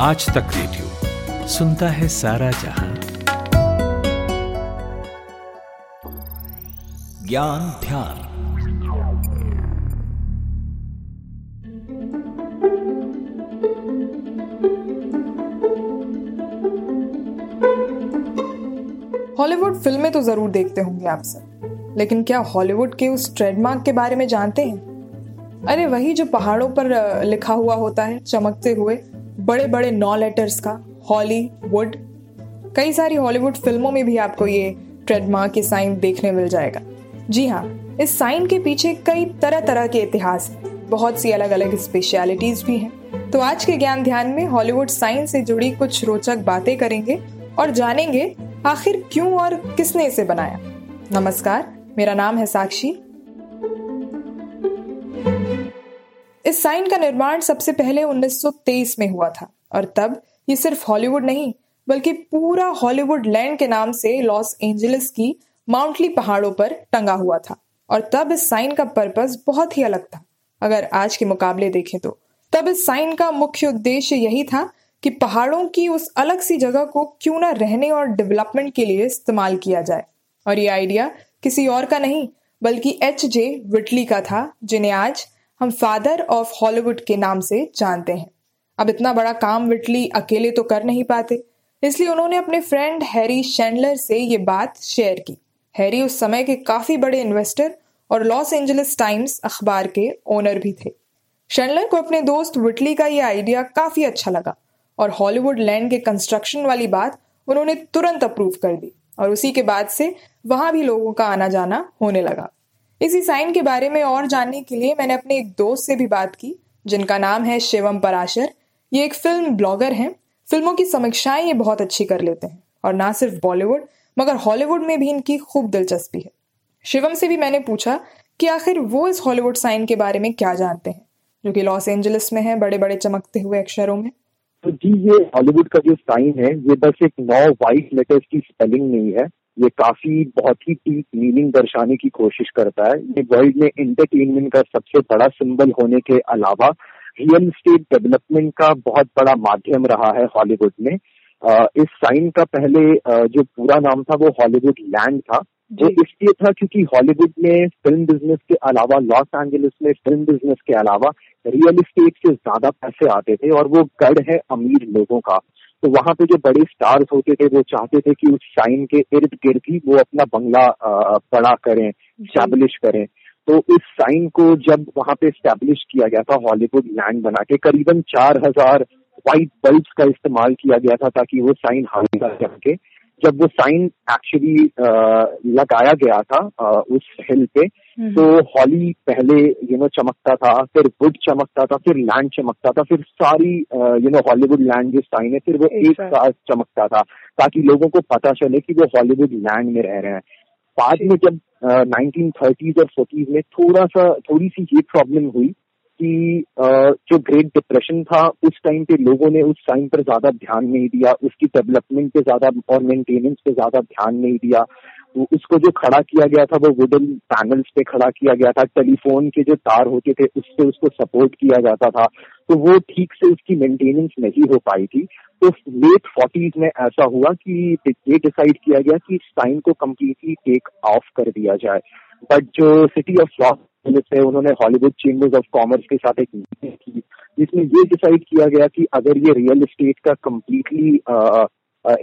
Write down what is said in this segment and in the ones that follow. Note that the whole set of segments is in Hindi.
आज तक रेडियो सुनता है सारा जहाँ। ज्ञान ध्यान। हॉलीवुड फ़िल्में तो ज़रूर देखते होंगे आप सब, लेकिन क्या हॉलीवुड के उस ट्रेडमार्क के बारे में जानते हैं? अरे वही जो पहाड़ों पर लिखा हुआ होता है, चमकते हुए। बड़े बड़े नौ लेटर्स का हॉलीवुड कई सारी हॉलीवुड फ़िल्मों में भी आपको ये ट्रेडमार्क के साइन देखने मिल जाएगा। जी हाँ इस साइन के पीछे कई तरह तरह के इतिहास हैं। बहुत सी अलग अलग स्पेशलिटीज भी हैं। तो आज के ज्ञान ध्यान में हॉलीवुड साइन से जुड़ी कुछ रोचक बातें करेंगे और जानेंगे आखिर क्यों और किसने इसे बनाया। नमस्कार मेरा नाम है साक्षी। इस साइन का निर्माण सबसे पहले 1923 में हुआ था। और तब ये सिर्फ़ हॉलीवुड नहीं, बल्कि पूरा हॉलीवुड लैंड के नाम से लॉस एंजलिस की माउंटली पहाड़ों पर टंगा हुआ था। और तब इस साइन का पर्पस बहुत ही अलग था। अगर आज के मुकाबले देखें तो तब इस साइन का मुख्य उद्देश्य यही था कि पहाड़ों की उस अलग सी जगह को क्यों ना रहने और डेवलपमेंट के लिए इस्तेमाल किया जाए। और ये आइडिया किसी और का नहीं, बल्कि एच जे विटली का था, जिन्हें आज हम फादर ऑफ़ हॉलीवुड के नाम से जानते हैं। अब इतना बड़ा काम विटली अकेले तो कर नहीं पाते। इसलिए उन्होंने अपने फ्रेंड हैरी शेंडलर से ये बात शेयर की। हैरी उस समय के काफ़ी बड़े इन्वेस्टर और लॉस एंजलिस टाइम्स अखबार के ओनर भी थे। शेंडलर को अपने दोस्त विटली का ये आइडिया काफ़ी अच्छा लगा और हॉलीवुड लैंड के कंस्ट्रक्शन वाली बात उन्होंने तुरंत अप्रूव कर दी और उसी के बाद से वहाँ भी लोगों का आना जाना होने लगा। इसी साइन के बारे में और जानने के लिए मैंने अपने एक दोस्त से भी बात की, जिनका नाम है शिवम पराशर। ये एक फ़िल्म ब्लॉगर हैं। फ़िल्मों की समीक्षाएँ ये बहुत अच्छी कर लेते हैं। और ना सिर्फ़ बॉलीवुड, मगर हॉलीवुड में भी इनकी खूब दिलचस्पी है। शिवम से भी मैंने पूछा कि आखिर वो इस हॉलीवुड साइन के बारे में क्या जानते हैं, जो कि लॉस एंजलिस में है बड़े बड़े चमकते हुए अक्षरों में। तो जी, ये हॉलीवुड का जो साइन है, ये बस एक नौ वाइट लेटर्स की स्पेलिंग नहीं है। ये काफ़ी बहुत ही डीप मीनिंग दर्शाने की कोशिश करता है। ये वर्ल्ड में एंटरटेनमेंट का सबसे बड़ा सिंबल होने के अलावा रियल स्टेट डेवलपमेंट का बहुत बड़ा माध्यम रहा है हॉलीवुड में। इस साइन का पहले जो पूरा नाम था वो हॉलीवुड लैंड था। वो इसलिए था क्योंकि हॉलीवुड में फ़िल्म बिज़नेस के अलावा लॉस एंजलिस में फ़िल्म बिज़नेस के अलावा रियल एस्टेट से ज़्यादा पैसे आते थे और वो गढ़ है अमीर लोगों का। तो वहाँ पे जो बड़े स्टार्स होते थे वो चाहते थे कि उस शाइन के इर्द गिर्द ही वो अपना बंगला बड़ा करें स्टैब्लिश करें। तो इस साइन को जब वहाँ पे स्टैब्लिश किया गया था हॉलीवुड लैंड बना के करीबन चार हज़ार व्हाइट बल्ब का इस्तेमाल किया गया था ताकि वो साइन हमेशा चमके जब वो साइन एक्चुअली लगाया गया था आ, उस हिल पे हम्म। तो हॉली पहले यू नो चमकता था फिर वुड चमकता था फिर लैंड चमकता था फिर सारी यू नो हॉलीवुड लैंड जो साइन है फिर वो एक साथ। चमकता था ताकि लोगों को पता चले कि वो हॉलीवुड लैंड में रह रहे हैं। बाद में जब नाइनटीन थर्टीज और फोर्टीज में थोड़ा सा थोड़ी सी ये प्रॉब्लम हुई कि जो ग्रेट डिप्रेशन था, उस टाइम पे लोगों ने उस टाइम पर ज़्यादा ध्यान नहीं दिया, उसकी डेवलपमेंट पे ज़्यादा और मेंटेनेंस पे ज़्यादा ध्यान नहीं दिया। उसको जो खड़ा किया गया था, वो वुडन पैनल्स पे खड़ा किया गया था। टेलीफोन के जो तार होते थे उससे उसको सपोर्ट किया जाता था। तो वो ठीक से उसकी मेंटेनेंस नहीं हो पाई थी। तो लेट फोर्टीज में ऐसा हुआ कि ये डिसाइड किया गया कि इस साइन को कम्प्लीटली टेक ऑफ़ कर दिया जाए। बट जो सिटी ऑफ़ लॉस है उन्होंने हॉलीवुड चेंबर्स ऑफ़ कॉमर्स के साथ एक मीटिंग की जिसमें ये डिसाइड किया गया कि अगर ये रियल एस्टेट का कम्प्लीटली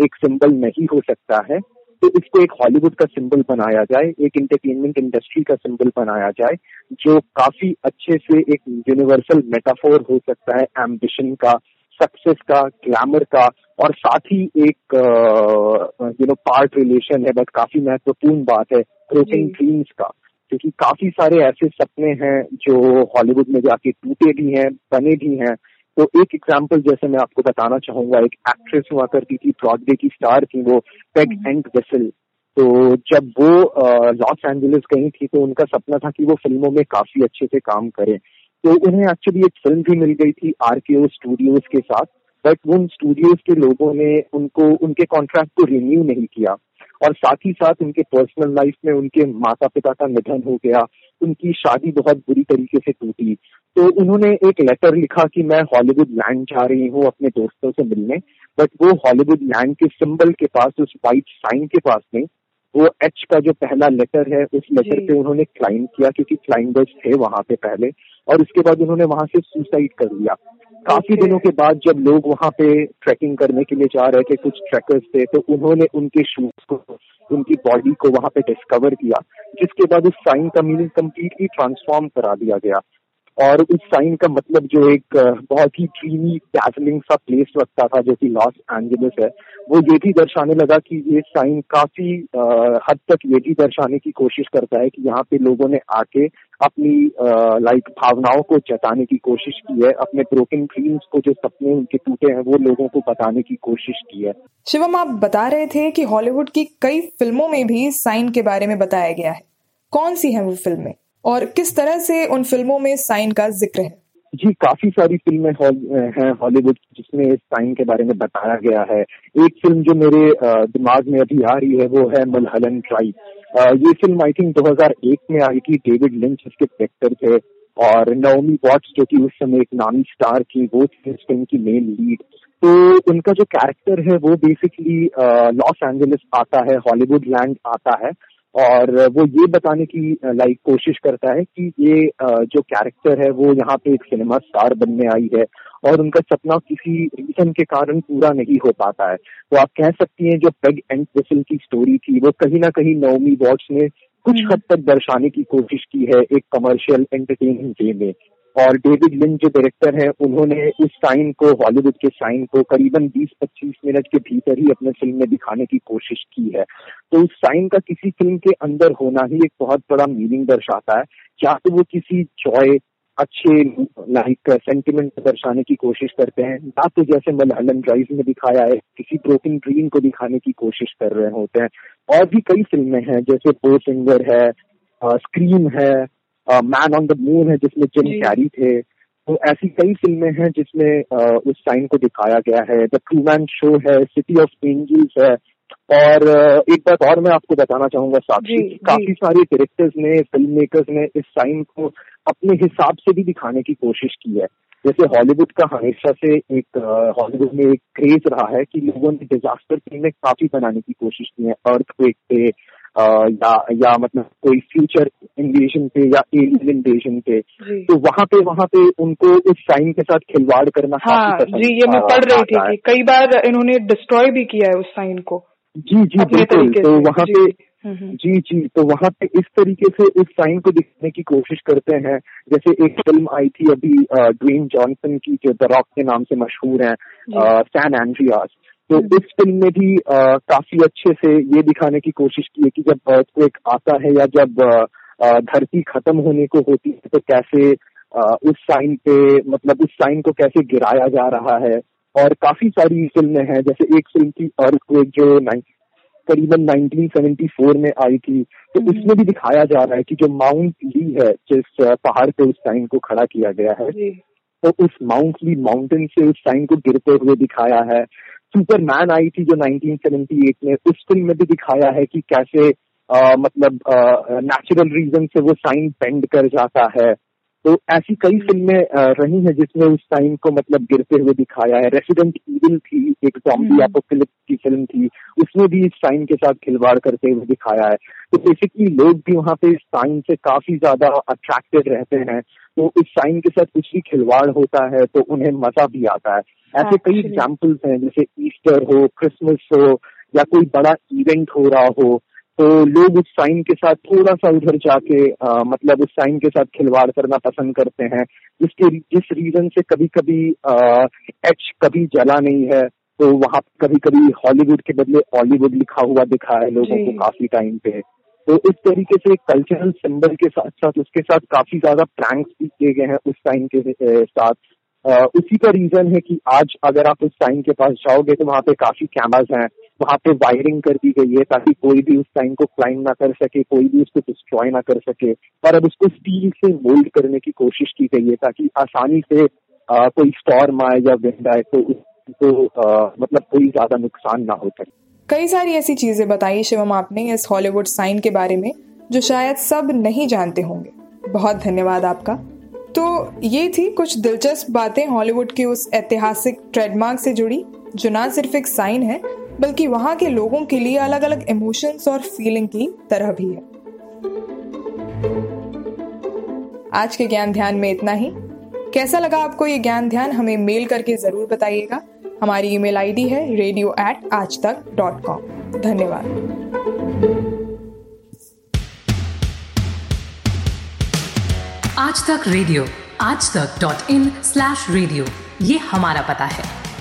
एक सिंबल नहीं हो सकता है तो इसको एक हॉलीवुड का सिंबल बनाया जाए एक इंटरटेनमेंट इंडस्ट्री का सिंबल बनाया जाए जो काफ़ी अच्छे से एक यूनिवर्सल मेटाफोर हो सकता है एम्बिशन का सक्सेस का ग्लैमर का और साथ ही एक यू नो पार्ट रिलेशन है बट काफ़ी महत्वपूर्ण बात है ब्रोकन ड्रीम्स का। क्योंकि काफ़ी सारे ऐसे सपने हैं जो हॉलीवुड में जाके टूटे भी हैं बने भी हैं। तो एक एग्ज़ाम्पल जैसे मैं आपको बताना चाहूँगा एक एक्ट्रेस हुआ करती थी ब्रॉडवे की स्टार थी वो पेग एंड वेसल तो जब वो लॉस एंजलिस गई थी तो उनका सपना था कि वो फ़िल्मों में काफ़ी अच्छे से काम करें। तो उन्हें एक्चुअली एक फ़िल्म भी मिल गई थी आर के ओ स्टूडियोज के साथ बट उन स्टूडियोज के लोगों ने उनको उनके कॉन्ट्रैक्ट को रिन्यू नहीं किया। और साथ ही साथ उनके पर्सनल लाइफ में उनके माता पिता का निधन हो गया उनकी शादी बहुत बुरी तरीके से टूटी। तो उन्होंने एक लेटर लिखा कि मैं हॉलीवुड लैंड जा रही हूँ अपने दोस्तों से मिलने बट वो हॉलीवुड लैंड के सिंबल के पास उस वाइट साइन के पास नहीं वो एच का जो पहला लेटर है उस लेटर पे उन्होंने क्लाइम किया क्योंकि क्लाइंबर्स थे वहाँ पे पहले और उसके बाद उन्होंने वहाँ से सुसाइड कर लिया काफ़ी दिनों के बाद जब लोग वहाँ पे ट्रैकिंग करने के लिए जा रहे थे कुछ ट्रैकर्स थे तो उन्होंने उनके शूज़ को उनकी बॉडी को वहाँ पे डिस्कवर किया जिसके बाद उस साइन का मीनिंग कम्प्लीटली ट्रांसफॉर्म करा दिया गया। और उस साइन का मतलब जो एक बहुत ही ड्रीमी डैजलिंग सा प्लेस लगता था जो कि लॉस एंजलिस है। वो ये भी दर्शाने लगा कि ये साइन काफ़ी हद तक ये भी दर्शाने की कोशिश करता है कि यहाँ पे लोगों ने आके अपनी लाइक भावनाओं को जताने की कोशिश की है। अपने ब्रोकन ड्रीम्स को जो सपने उनके टूटे हैं, वो लोगों को बताने की कोशिश की है। शिवम, आप बता रहे थे कि हॉलीवुड की कई फ़िल्मों में भी साइन के बारे में बताया गया है। कौन सी है वो फ़िल्में? और किस तरह से उन फ़िल्मों में साइन का ज़िक्र है? जी, काफ़ी सारी फ़िल्में हैं हॉलीवुड जिसमें इस साइन के बारे में बताया गया है। एक फ़िल्म जो मेरे दिमाग में अभी आ रही है वो है मलहलन ट्राइब ये फ़िल्म आई थिंक 2001 में आई थी। डेविड लिंच इसके डायरेक्टर थे और नवमी वॉट्स जो कि उस समय एक नामी स्टार थी, वो थी इस फ़िल्म की मेन लीड तो उनका जो कैरेक्टर है वो बेसिकली लॉस एंजलिस आता है हॉलीवुड लैंड आता है। और वो ये बताने की लाइक कोशिश करता है कि ये जो कैरेक्टर है वो यहाँ पे एक सिनेमा स्टार बनने आई है और उनका सपना किसी रीजन के कारण पूरा नहीं हो पाता है तो आप कह सकती हैं जो पेग एंड विसल की स्टोरी थी वो कहीं ना कहीं नवमी वॉच ने कुछ हम्म। हद तक दर्शाने की कोशिश की है एक कमर्शियल एंटरटेनमेंट वे में और डेविड लिन जो डायरेक्टर हैं, उन्होंने उस साइन को हॉलीवुड के साइन को करीबन 20-25 मिनट के भीतर ही अपने फ़िल्म में दिखाने की कोशिश की है। तो उस साइन का किसी फ़िल्म के अंदर होना ही एक बहुत बड़ा मीनिंग दर्शाता है। क्या तो वो किसी जॉय अच्छे लाइक सेंटिमेंट दर्शाने की कोशिश करते हैं, या तो जैसे मलहलन ड्राइव में दिखाया है, किसी ब्रोकन ड्रीम को दिखाने की कोशिश कर रहे होते हैं। और भी कई फ़िल्में हैं, जैसे बो सिंगर है स्क्रीम है मैन ऑन द मून है जिसमें जिम कैरी थे। तो ऐसी कई फ़िल्में हैं जिसमें uh, उस साइन को दिखाया गया है। द ट्रू मैन शो है सिटी ऑफ़ एंजल्स है और uh, एक बात और मैं आपको बताना चाहूँगा साक्षी काफ़ी सारे डायरेक्टर्स ने फ़िल्म मेकर्स ने इस साइन को अपने हिसाब से भी दिखाने की कोशिश की है। जैसे हॉलीवुड का हमेशा से एक हॉलीवुड में एक क्रेज रहा है कि लोगों ने डिजास्टर फ़िल्में काफ़ी बनाने की कोशिश की है। अर्थक्वेक पे या या मतलब कोई फ्यूचर इन्वेजन पे या एलियन इन्वेजन पे तो वहाँ पे वहाँ पे उनको उस साइन के साथ खिलवाड़ करना हाँ जी ये मैं पढ़ रही थी कि कई बार इन्होंने डिस्ट्रॉय भी किया है उस साइन को। जी जी बिल्कुल। तो वहाँ पे हम्म, हम्म। जी जी तो वहाँ पे इस तरीके से उस साइन को दिखने की कोशिश करते हैं। जैसे एक फ़िल्म आई थी अभी ड्वेन जॉनसन की जो द रॉक के नाम से मशहूर है सैन एंड्रियास तो। इस फ़िल्म में भी आ, काफ़ी अच्छे से ये दिखाने की कोशिश की है कि जब एक आता है या जब धरती खत्म होने को होती है तो कैसे आ, उस साइन पे मतलब उस साइन को कैसे गिराया जा रहा है और काफ़ी सारी फ़िल्में हैं जैसे एक फ़िल्म थी अर्थक्वेक जो करीबन 1974 में आई थी तो हम्म। उसमें भी दिखाया जा रहा है कि जो माउंट ली है जिस पहाड़ पे उस साइन को खड़ा किया गया है तो उस माउंट ली माउंटेन से उस साइन को गिरते हुए दिखाया है सुपरमैन आई थी जो 1978 में उस फ़िल्म में भी दिखाया है कि कैसे आ, मतलब नेचुरल रीजन से वो साइन पेंड कर जाता है। तो ऐसी कई फ़िल्में रही हैं जिसमें उस साइन को मतलब गिरते हुए दिखाया है। रेसिडेंट ईविल थी एक जॉम्बी एपोकलिप्स हम्म। की फ़िल्म थी उसमें भी इस साइन के साथ खिलवाड़ करते हुए दिखाया है। तो बेसिकली लोग भी वहाँ पे इस साइन से काफ़ी ज़्यादा अट्रैक्टेड रहते हैं। तो इस साइन के साथ कुछ भी खिलवाड़ होता है तो उन्हें मज़ा भी आता है। ऐसे कई एग्जाम्पल्स हैं जैसे ईस्टर हो क्रिसमस हो या कोई बड़ा इवेंट हो रहा हो तो लोग उस साइन के साथ थोड़ा सा उधर जाके आ, मतलब उस साइन के साथ खिलवाड़ करना पसंद करते हैं। जिसके जिस रीजन से कभी कभी एच कभी जला नहीं है तो वहाँ कभी कभी हॉलीवुड के बदले हॉलीवुड लिखा हुआ दिखा है लोगों को काफ़ी टाइम पे। तो इस तरीके से कल्चरल सिंबल के साथ साथ उसके साथ काफ़ी ज़्यादा प्रैंक्स भी किए गए हैं उस साइन के साथ। उसी का रीजन है कि आज अगर आप उस साइन के पास जाओगे तो वहाँ पे काफ़ी कैमराज हैं। वहाँ पे वायरिंग कर दी गई है ताकि कोई भी उस साइन को क्लाइम ना कर सके कोई भी उसको डिस्ट्रॉय ना कर सके। और अब उसको स्टील से मोल्ड करने की कोशिश की गई है ताकि आसानी से आ, कोई स्टॉर्म आए या विंड आए तो उसको मतलब कोई ज़्यादा नुकसान ना हो सके। कई सारी ऐसी चीज़ें बताई शिवम आपने इस हॉलीवुड साइन के बारे में जो शायद सब नहीं जानते होंगे। बहुत धन्यवाद आपका। तो ये थी कुछ दिलचस्प बातें हॉलीवुड के उस ऐतिहासिक ट्रेडमार्क से जुड़ी जो ना सिर्फ़ एक साइन है बल्कि वहाँ के लोगों के लिए अलग अलग इमोशंस और फीलिंग की तरह भी है। आज के ज्ञान ध्यान में इतना ही। कैसा लगा आपको ये ज्ञान ध्यान? हमें मेल करके ज़रूर बताइएगा। हमारी ईमेल आईडी है radio at Aaj Tak dot com धन्यवाद। आज तक रेडियो आज Tak dot in slash radio ये हमारा पता है।